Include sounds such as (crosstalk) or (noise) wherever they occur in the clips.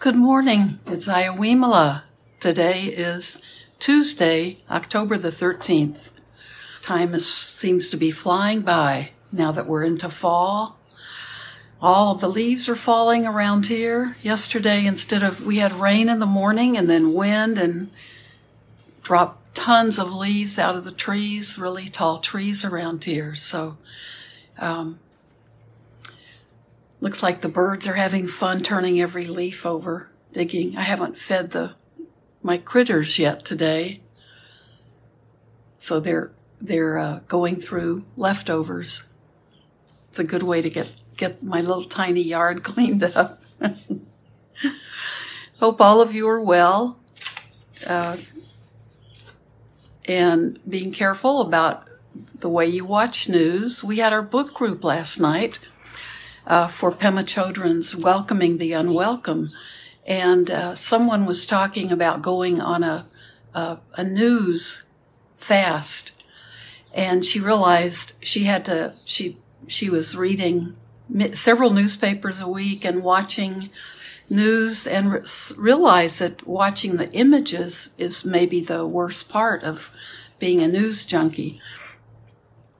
Good morning. It's Iowimala. Today is Tuesday, October the 13th. Time is, seems to be flying by now that we're into fall. All of the leaves are falling around here. Yesterday, instead of, we had rain in the morning and then wind and dropped tons of leaves out of the trees, really tall trees around here. So, um, Looks like the birds are having fun turning every leaf over, digging. I haven't fed the my critters yet today, so they're they're uh, going through leftovers. It's a good way to get get my little tiny yard (laughs) cleaned up. Hope all of you are well, uh, and being careful about the way you watch news. We had our book group last night uh, for Pema Chodron's Welcoming the Unwelcome. And uh, someone was talking about going on a, a, a news fast. And she realized she had to, she, she was reading several newspapers a week and watching news and re- realized that watching the images is maybe the worst part of being a news junkie.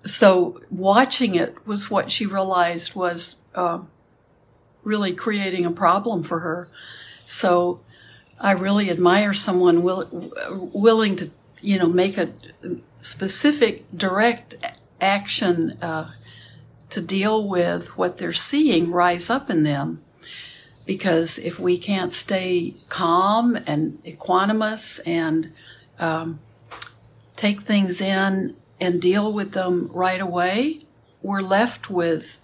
So watching it was what she realized was uh, really creating a problem for her. So I really admire someone will, willing to, you know, make a specific, direct action uh, to deal with what they're seeing rise up in them. Because if we can't stay calm and equanimous and um, take things in and deal with them right away, we're left with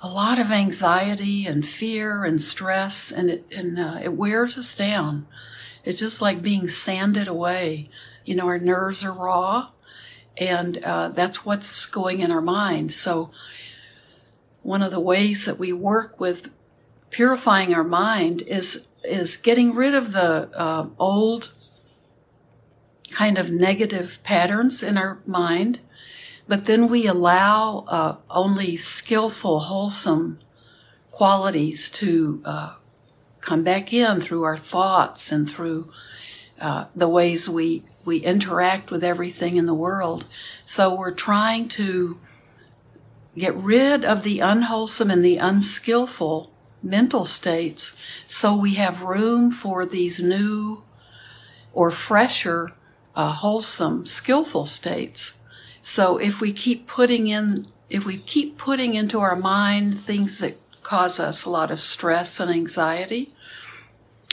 a lot of anxiety and fear and stress, and it and uh, it wears us down. It's just like being sanded away. You know, our nerves are raw, and uh, that's what's going in our mind. So, one of the ways that we work with purifying our mind is is getting rid of the uh, old kind of negative patterns in our mind but then we allow uh, only skillful, wholesome qualities to uh, come back in through our thoughts and through uh, the ways we, we interact with everything in the world. So we're trying to get rid of the unwholesome and the unskillful mental states so we have room for these new or fresher, uh, wholesome, skillful states. So if we keep putting in, if we keep putting into our mind things that cause us a lot of stress and anxiety,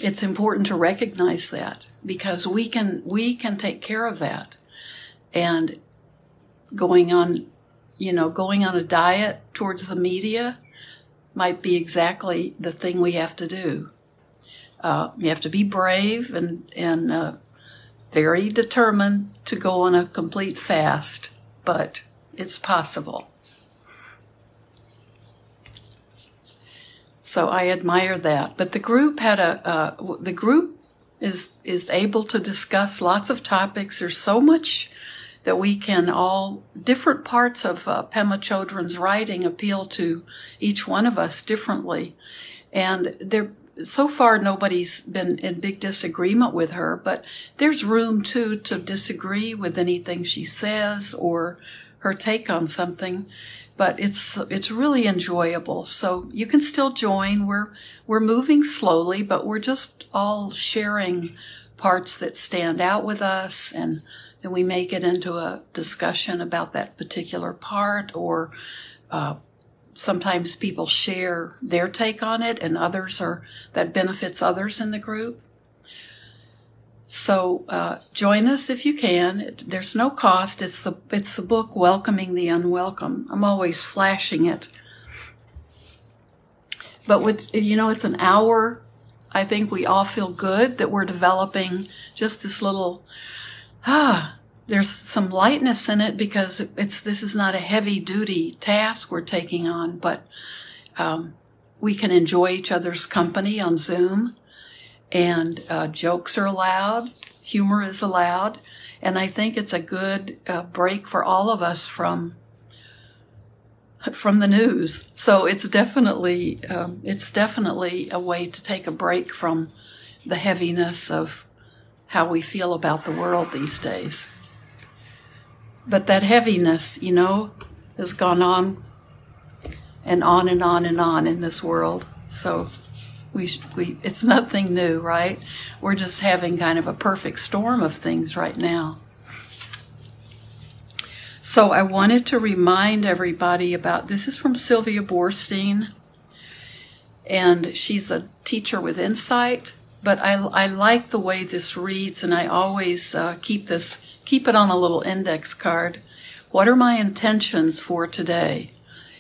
it's important to recognize that because we can, we can take care of that. And going on, you know, going on a diet towards the media might be exactly the thing we have to do. Uh, you have to be brave and, and, uh, very determined to go on a complete fast but it's possible. So I admire that. But the group had a uh, the group is is able to discuss lots of topics. There's so much that we can all different parts of uh, Pema Chodron's writing appeal to each one of us differently, and there so far nobody's been in big disagreement with her, but there's room too to disagree with anything she says or her take on something. But it's it's really enjoyable. So you can still join. We're we're moving slowly, but we're just all sharing parts that stand out with us and then we make it into a discussion about that particular part or uh, sometimes people share their take on it and others are that benefits others in the group. So uh, join us if you can. It, there's no cost. It's the it's the book welcoming the unwelcome. I'm always flashing it. But with you know it's an hour. I think we all feel good that we're developing just this little ah there's some lightness in it because it's this is not a heavy duty task we're taking on, but um, we can enjoy each other's company on Zoom, and uh, jokes are allowed, humor is allowed, and I think it's a good uh, break for all of us from from the news. So it's definitely um, it's definitely a way to take a break from the heaviness of how we feel about the world these days. But that heaviness, you know, has gone on and on and on and on in this world. So we, we it's nothing new, right? We're just having kind of a perfect storm of things right now. So I wanted to remind everybody about this is from Sylvia Boorstein, and she's a teacher with insight. But I, I like the way this reads, and I always uh, keep this keep it on a little index card. What are my intentions for today?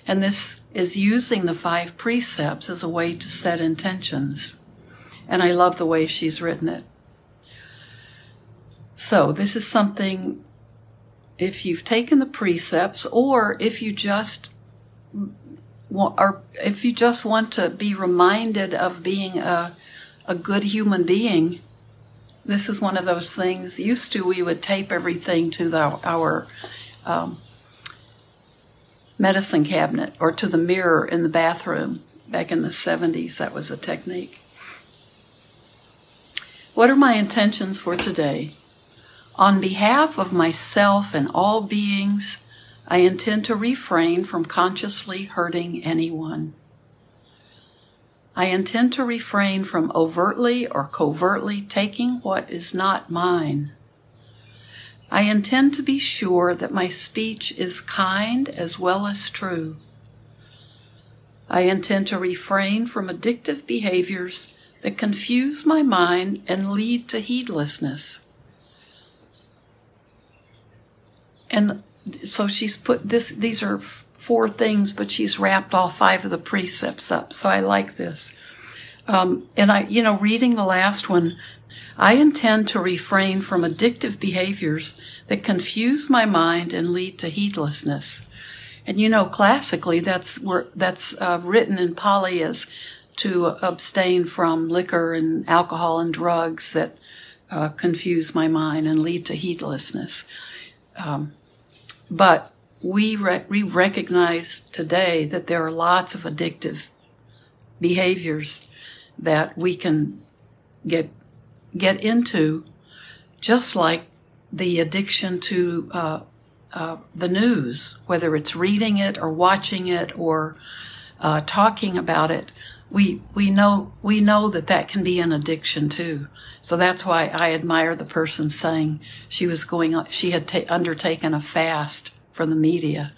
And this is using the five precepts as a way to set intentions. And I love the way she's written it. So, this is something, if you've taken the precepts, or if you just or if you just want to be reminded of being a, a good human being, this is one of those things. Used to, we would tape everything to the, our um, medicine cabinet or to the mirror in the bathroom. Back in the 70s, that was a technique. What are my intentions for today? On behalf of myself and all beings, I intend to refrain from consciously hurting anyone. I intend to refrain from overtly or covertly taking what is not mine. I intend to be sure that my speech is kind as well as true. I intend to refrain from addictive behaviors that confuse my mind and lead to heedlessness. And so she's put this, these are four things, but she's wrapped all five of the precepts up. So I like this. Um, and I, you know, reading the last one, I intend to refrain from addictive behaviors that confuse my mind and lead to heedlessness. And you know, classically, that's where, that's uh, written in Pali as to abstain from liquor and alcohol and drugs that uh, confuse my mind and lead to heedlessness. Um, but we, re- we recognize today that there are lots of addictive behaviors that we can get get into, just like the addiction to uh, uh, the news, whether it's reading it or watching it or uh, talking about it. We we know we know that that can be an addiction too. So that's why I admire the person saying she was going. She had ta- undertaken a fast from the media,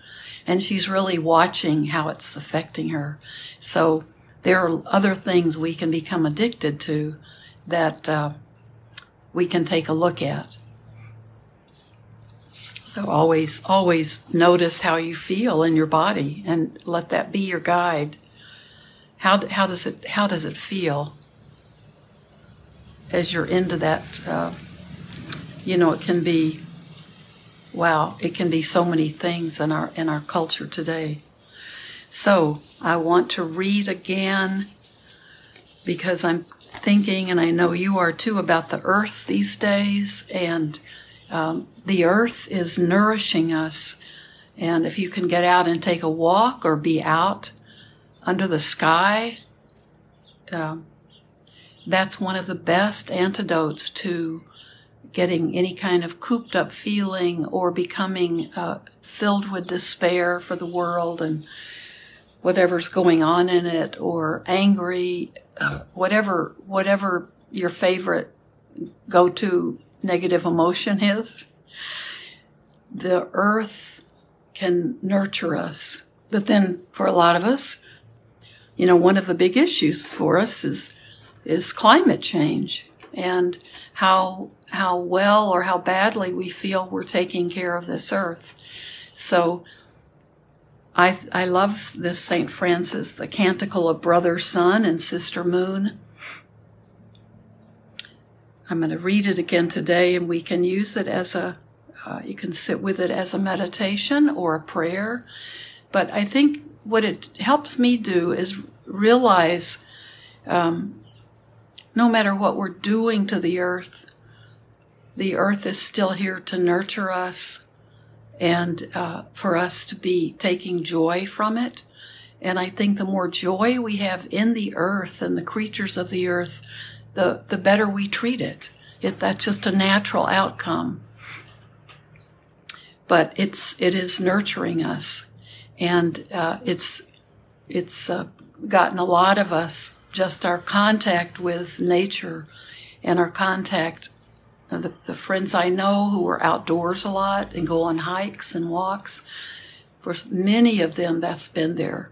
and she's really watching how it's affecting her. So there are other things we can become addicted to that uh, we can take a look at. So always, always notice how you feel in your body and let that be your guide. How, how does it, how does it feel as you're into that? Uh, you know, it can be, wow, it can be so many things in our, in our culture today. So I want to read again because I'm thinking, and I know you are too, about the earth these days. And um, the earth is nourishing us. And if you can get out and take a walk or be out under the sky, um, that's one of the best antidotes to getting any kind of cooped up feeling or becoming uh, filled with despair for the world and whatever's going on in it or angry uh, whatever whatever your favorite go to negative emotion is the earth can nurture us. But then for a lot of us you know one of the big issues for us is is climate change and how how well or how badly we feel we're taking care of this earth so I, I love this St. Francis, the Canticle of Brother Sun and Sister Moon. I'm going to read it again today, and we can use it as a, uh, you can sit with it as a meditation or a prayer. But I think what it helps me do is realize um, no matter what we're doing to the earth, the earth is still here to nurture us and uh, for us to be taking joy from it. And I think the more joy we have in the earth and the creatures of the earth, the, the better we treat it. it. That's just a natural outcome. But it's, it is nurturing us. And uh, it's, it's uh, gotten a lot of us, just our contact with nature and our contact the, the, friends I know who are outdoors a lot and go on hikes and walks, for many of them, that's been their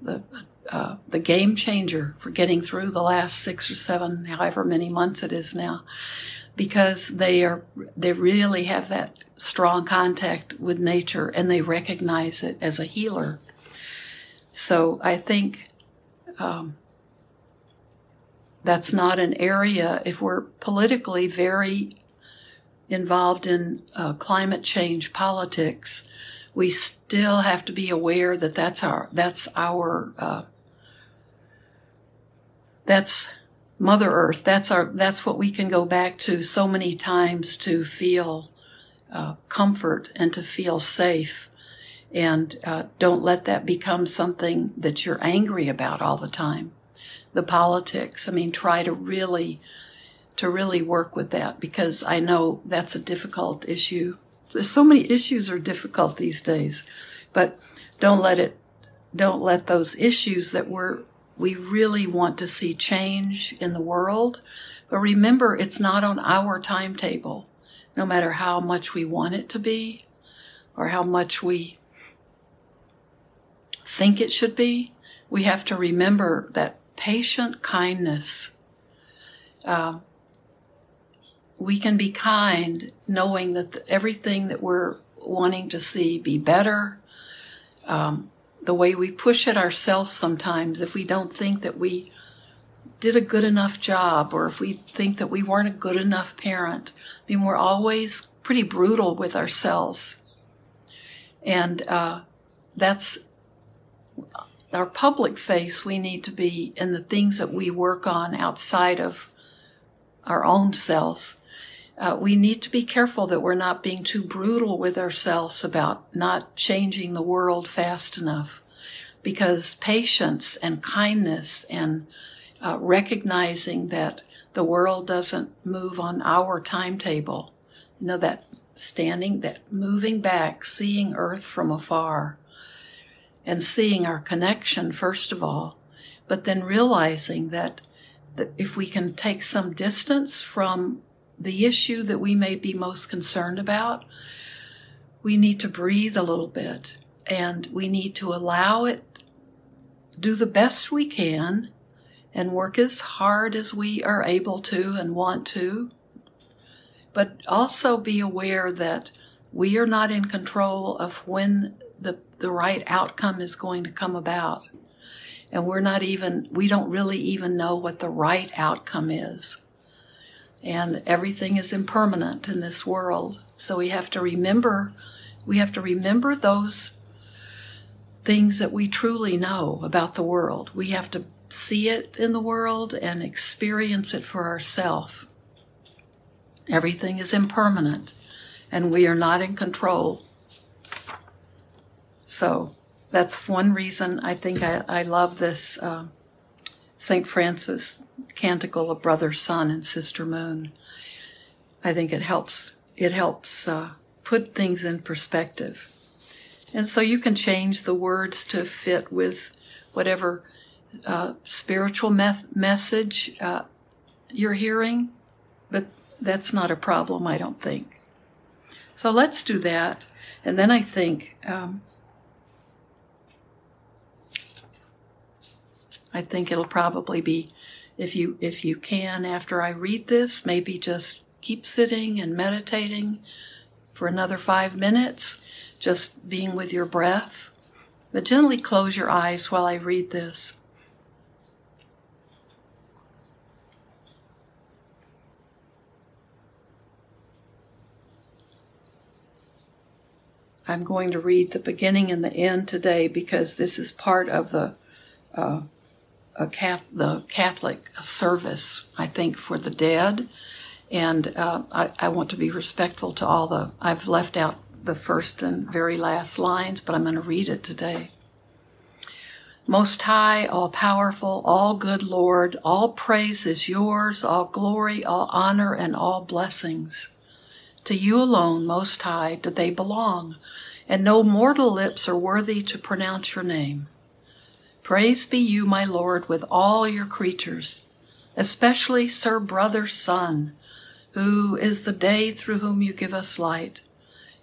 the uh, the game changer for getting through the last six or seven, however many months it is now, because they are they really have that strong contact with nature and they recognize it as a healer. So I think. Um, that's not an area, if we're politically very involved in uh, climate change politics, we still have to be aware that that's our, that's our, uh, that's Mother Earth. That's our, that's what we can go back to so many times to feel uh, comfort and to feel safe. And uh, don't let that become something that you're angry about all the time the politics. I mean, try to really, to really work with that because I know that's a difficult issue. There's so many issues are difficult these days, but don't let it, don't let those issues that we're, we really want to see change in the world. But remember, it's not on our timetable, no matter how much we want it to be or how much we think it should be. We have to remember that patient kindness. Uh, we can be kind knowing that the, everything that we're wanting to see be better. Um, the way we push it ourselves sometimes, if we don't think that we did a good enough job or if we think that we weren't a good enough parent, I mean, we're always pretty brutal with ourselves. And uh, that's our public face, we need to be in the things that we work on outside of our own selves. Uh, we need to be careful that we're not being too brutal with ourselves about not changing the world fast enough. Because patience and kindness and uh, recognizing that the world doesn't move on our timetable, you know, that standing, that moving back, seeing Earth from afar, and seeing our connection, first of all, but then realizing that, that if we can take some distance from the issue that we may be most concerned about, we need to breathe a little bit and we need to allow it, do the best we can, and work as hard as we are able to and want to, but also be aware that we are not in control of when the, the right outcome is going to come about. And we're not even, we don't really even know what the right outcome is. And everything is impermanent in this world. So we have to remember, we have to remember those things that we truly know about the world. We have to see it in the world and experience it for ourselves. Everything is impermanent and we are not in control so that's one reason I think I, I love this uh, St. Francis canticle of Brother Sun and Sister Moon. I think it helps. It helps uh, put things in perspective. And so you can change the words to fit with whatever uh, spiritual message uh, you're hearing, but that's not a problem, I don't think. So let's do that. And then I think um, I think it'll probably be if you if you can after I read this, maybe just keep sitting and meditating for another 5 minutes, just being with your breath. But gently close your eyes while I read this. I'm going to read the beginning and the end today because this is part of the uh, a the Catholic service, I think, for the dead. And uh, I, I, want to be respectful to all the, I've left out the first and very last lines, but I'm going to read it today. Most high, all powerful, all good Lord, all praise is yours, all glory, all honor, and all blessings. To you alone, Most High, do they belong, and no mortal lips are worthy to pronounce your name. Praise be you, my Lord, with all your creatures, especially Sir Brother Sun, who is the day through whom you give us light,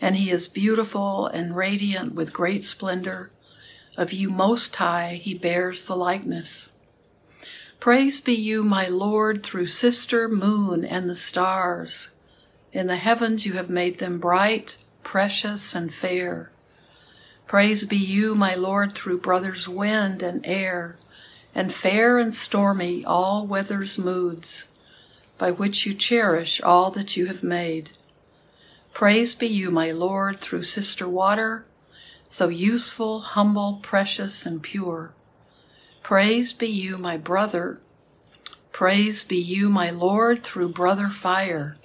and he is beautiful and radiant with great splendor of you most high he bears the likeness. Praise be you, my Lord, through sister moon and the stars. In the heavens you have made them bright, precious, and fair. Praise be you, my Lord, through brothers wind and air, and fair and stormy all weather's moods, by which you cherish all that you have made. Praise be you, my Lord, through sister water so useful, humble, precious, and pure. Praise be you, my brother. Praise be you, my Lord, through brother fire,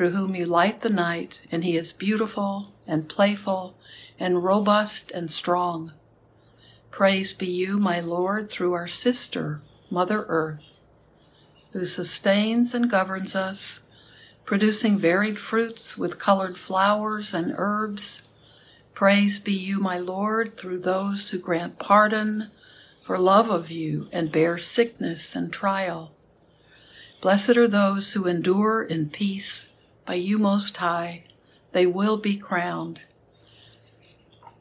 through whom you light the night, and he is beautiful and playful and robust and strong. Praise be you, my Lord, through our sister, Mother Earth, who sustains and governs us, producing varied fruits with colored flowers and herbs Praise be you, my Lord, through those who grant pardon for love of you and bear sickness and trial. Blessed are those who endure in peace by you most high. They will be crowned.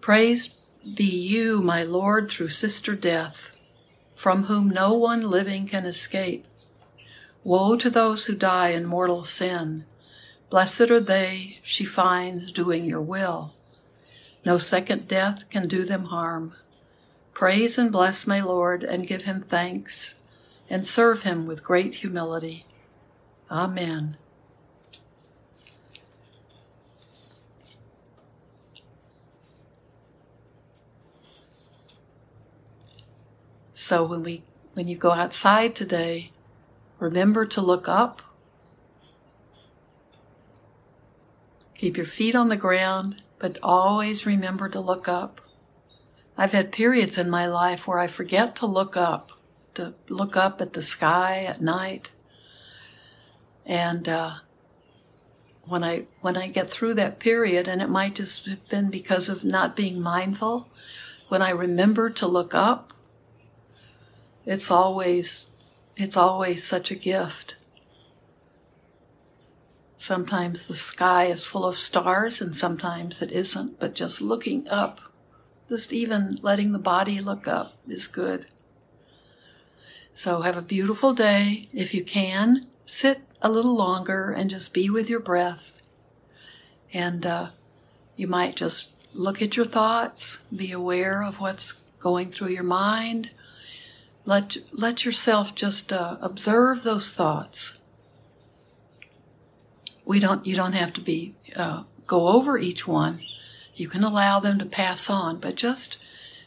Praise be you, my Lord, through sister death, from whom no one living can escape. Woe to those who die in mortal sin. Blessed are they she finds doing your will. No second death can do them harm. Praise and bless my Lord and give him thanks and serve him with great humility. Amen. So when we when you go outside today, remember to look up. Keep your feet on the ground but always remember to look up. I've had periods in my life where I forget to look up, to look up at the sky at night. And uh, when I when I get through that period, and it might just have been because of not being mindful, when I remember to look up, it's always it's always such a gift. Sometimes the sky is full of stars and sometimes it isn't, but just looking up, just even letting the body look up is good. So have a beautiful day. If you can, sit a little longer and just be with your breath. And uh, you might just look at your thoughts, be aware of what's going through your mind. Let, let yourself just uh, observe those thoughts. We don't you don't have to be uh, go over each one. You can allow them to pass on but just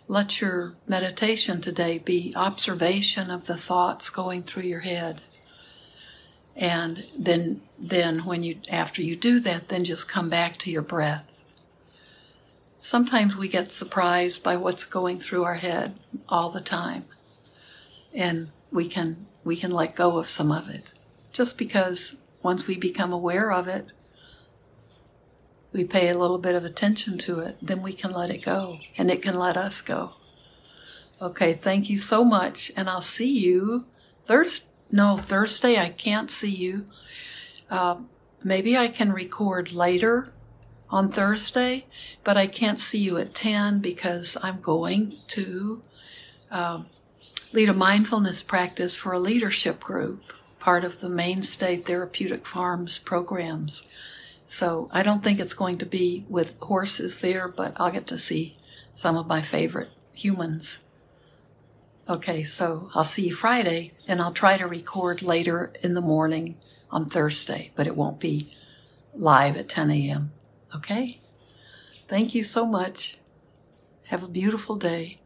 let your meditation today be observation of the thoughts going through your head. And then then when you after you do that then just come back to your breath. Sometimes we get surprised by what's going through our head all the time and we can we can let go of some of it just because once we become aware of it, we pay a little bit of attention to it, then we can let it go and it can let us go. Okay, thank you so much. And I'll see you Thursday. No, Thursday, I can't see you. Uh, maybe I can record later on Thursday, but I can't see you at 10 because I'm going to uh, lead a mindfulness practice for a leadership group part of the mainstay therapeutic farms programs. So I don't think it's going to be with horses there, but I'll get to see some of my favorite humans. Okay, so I'll see you Friday, and I'll try to record later in the morning on Thursday, but it won't be live at 10 a.m. Okay? Thank you so much. Have a beautiful day.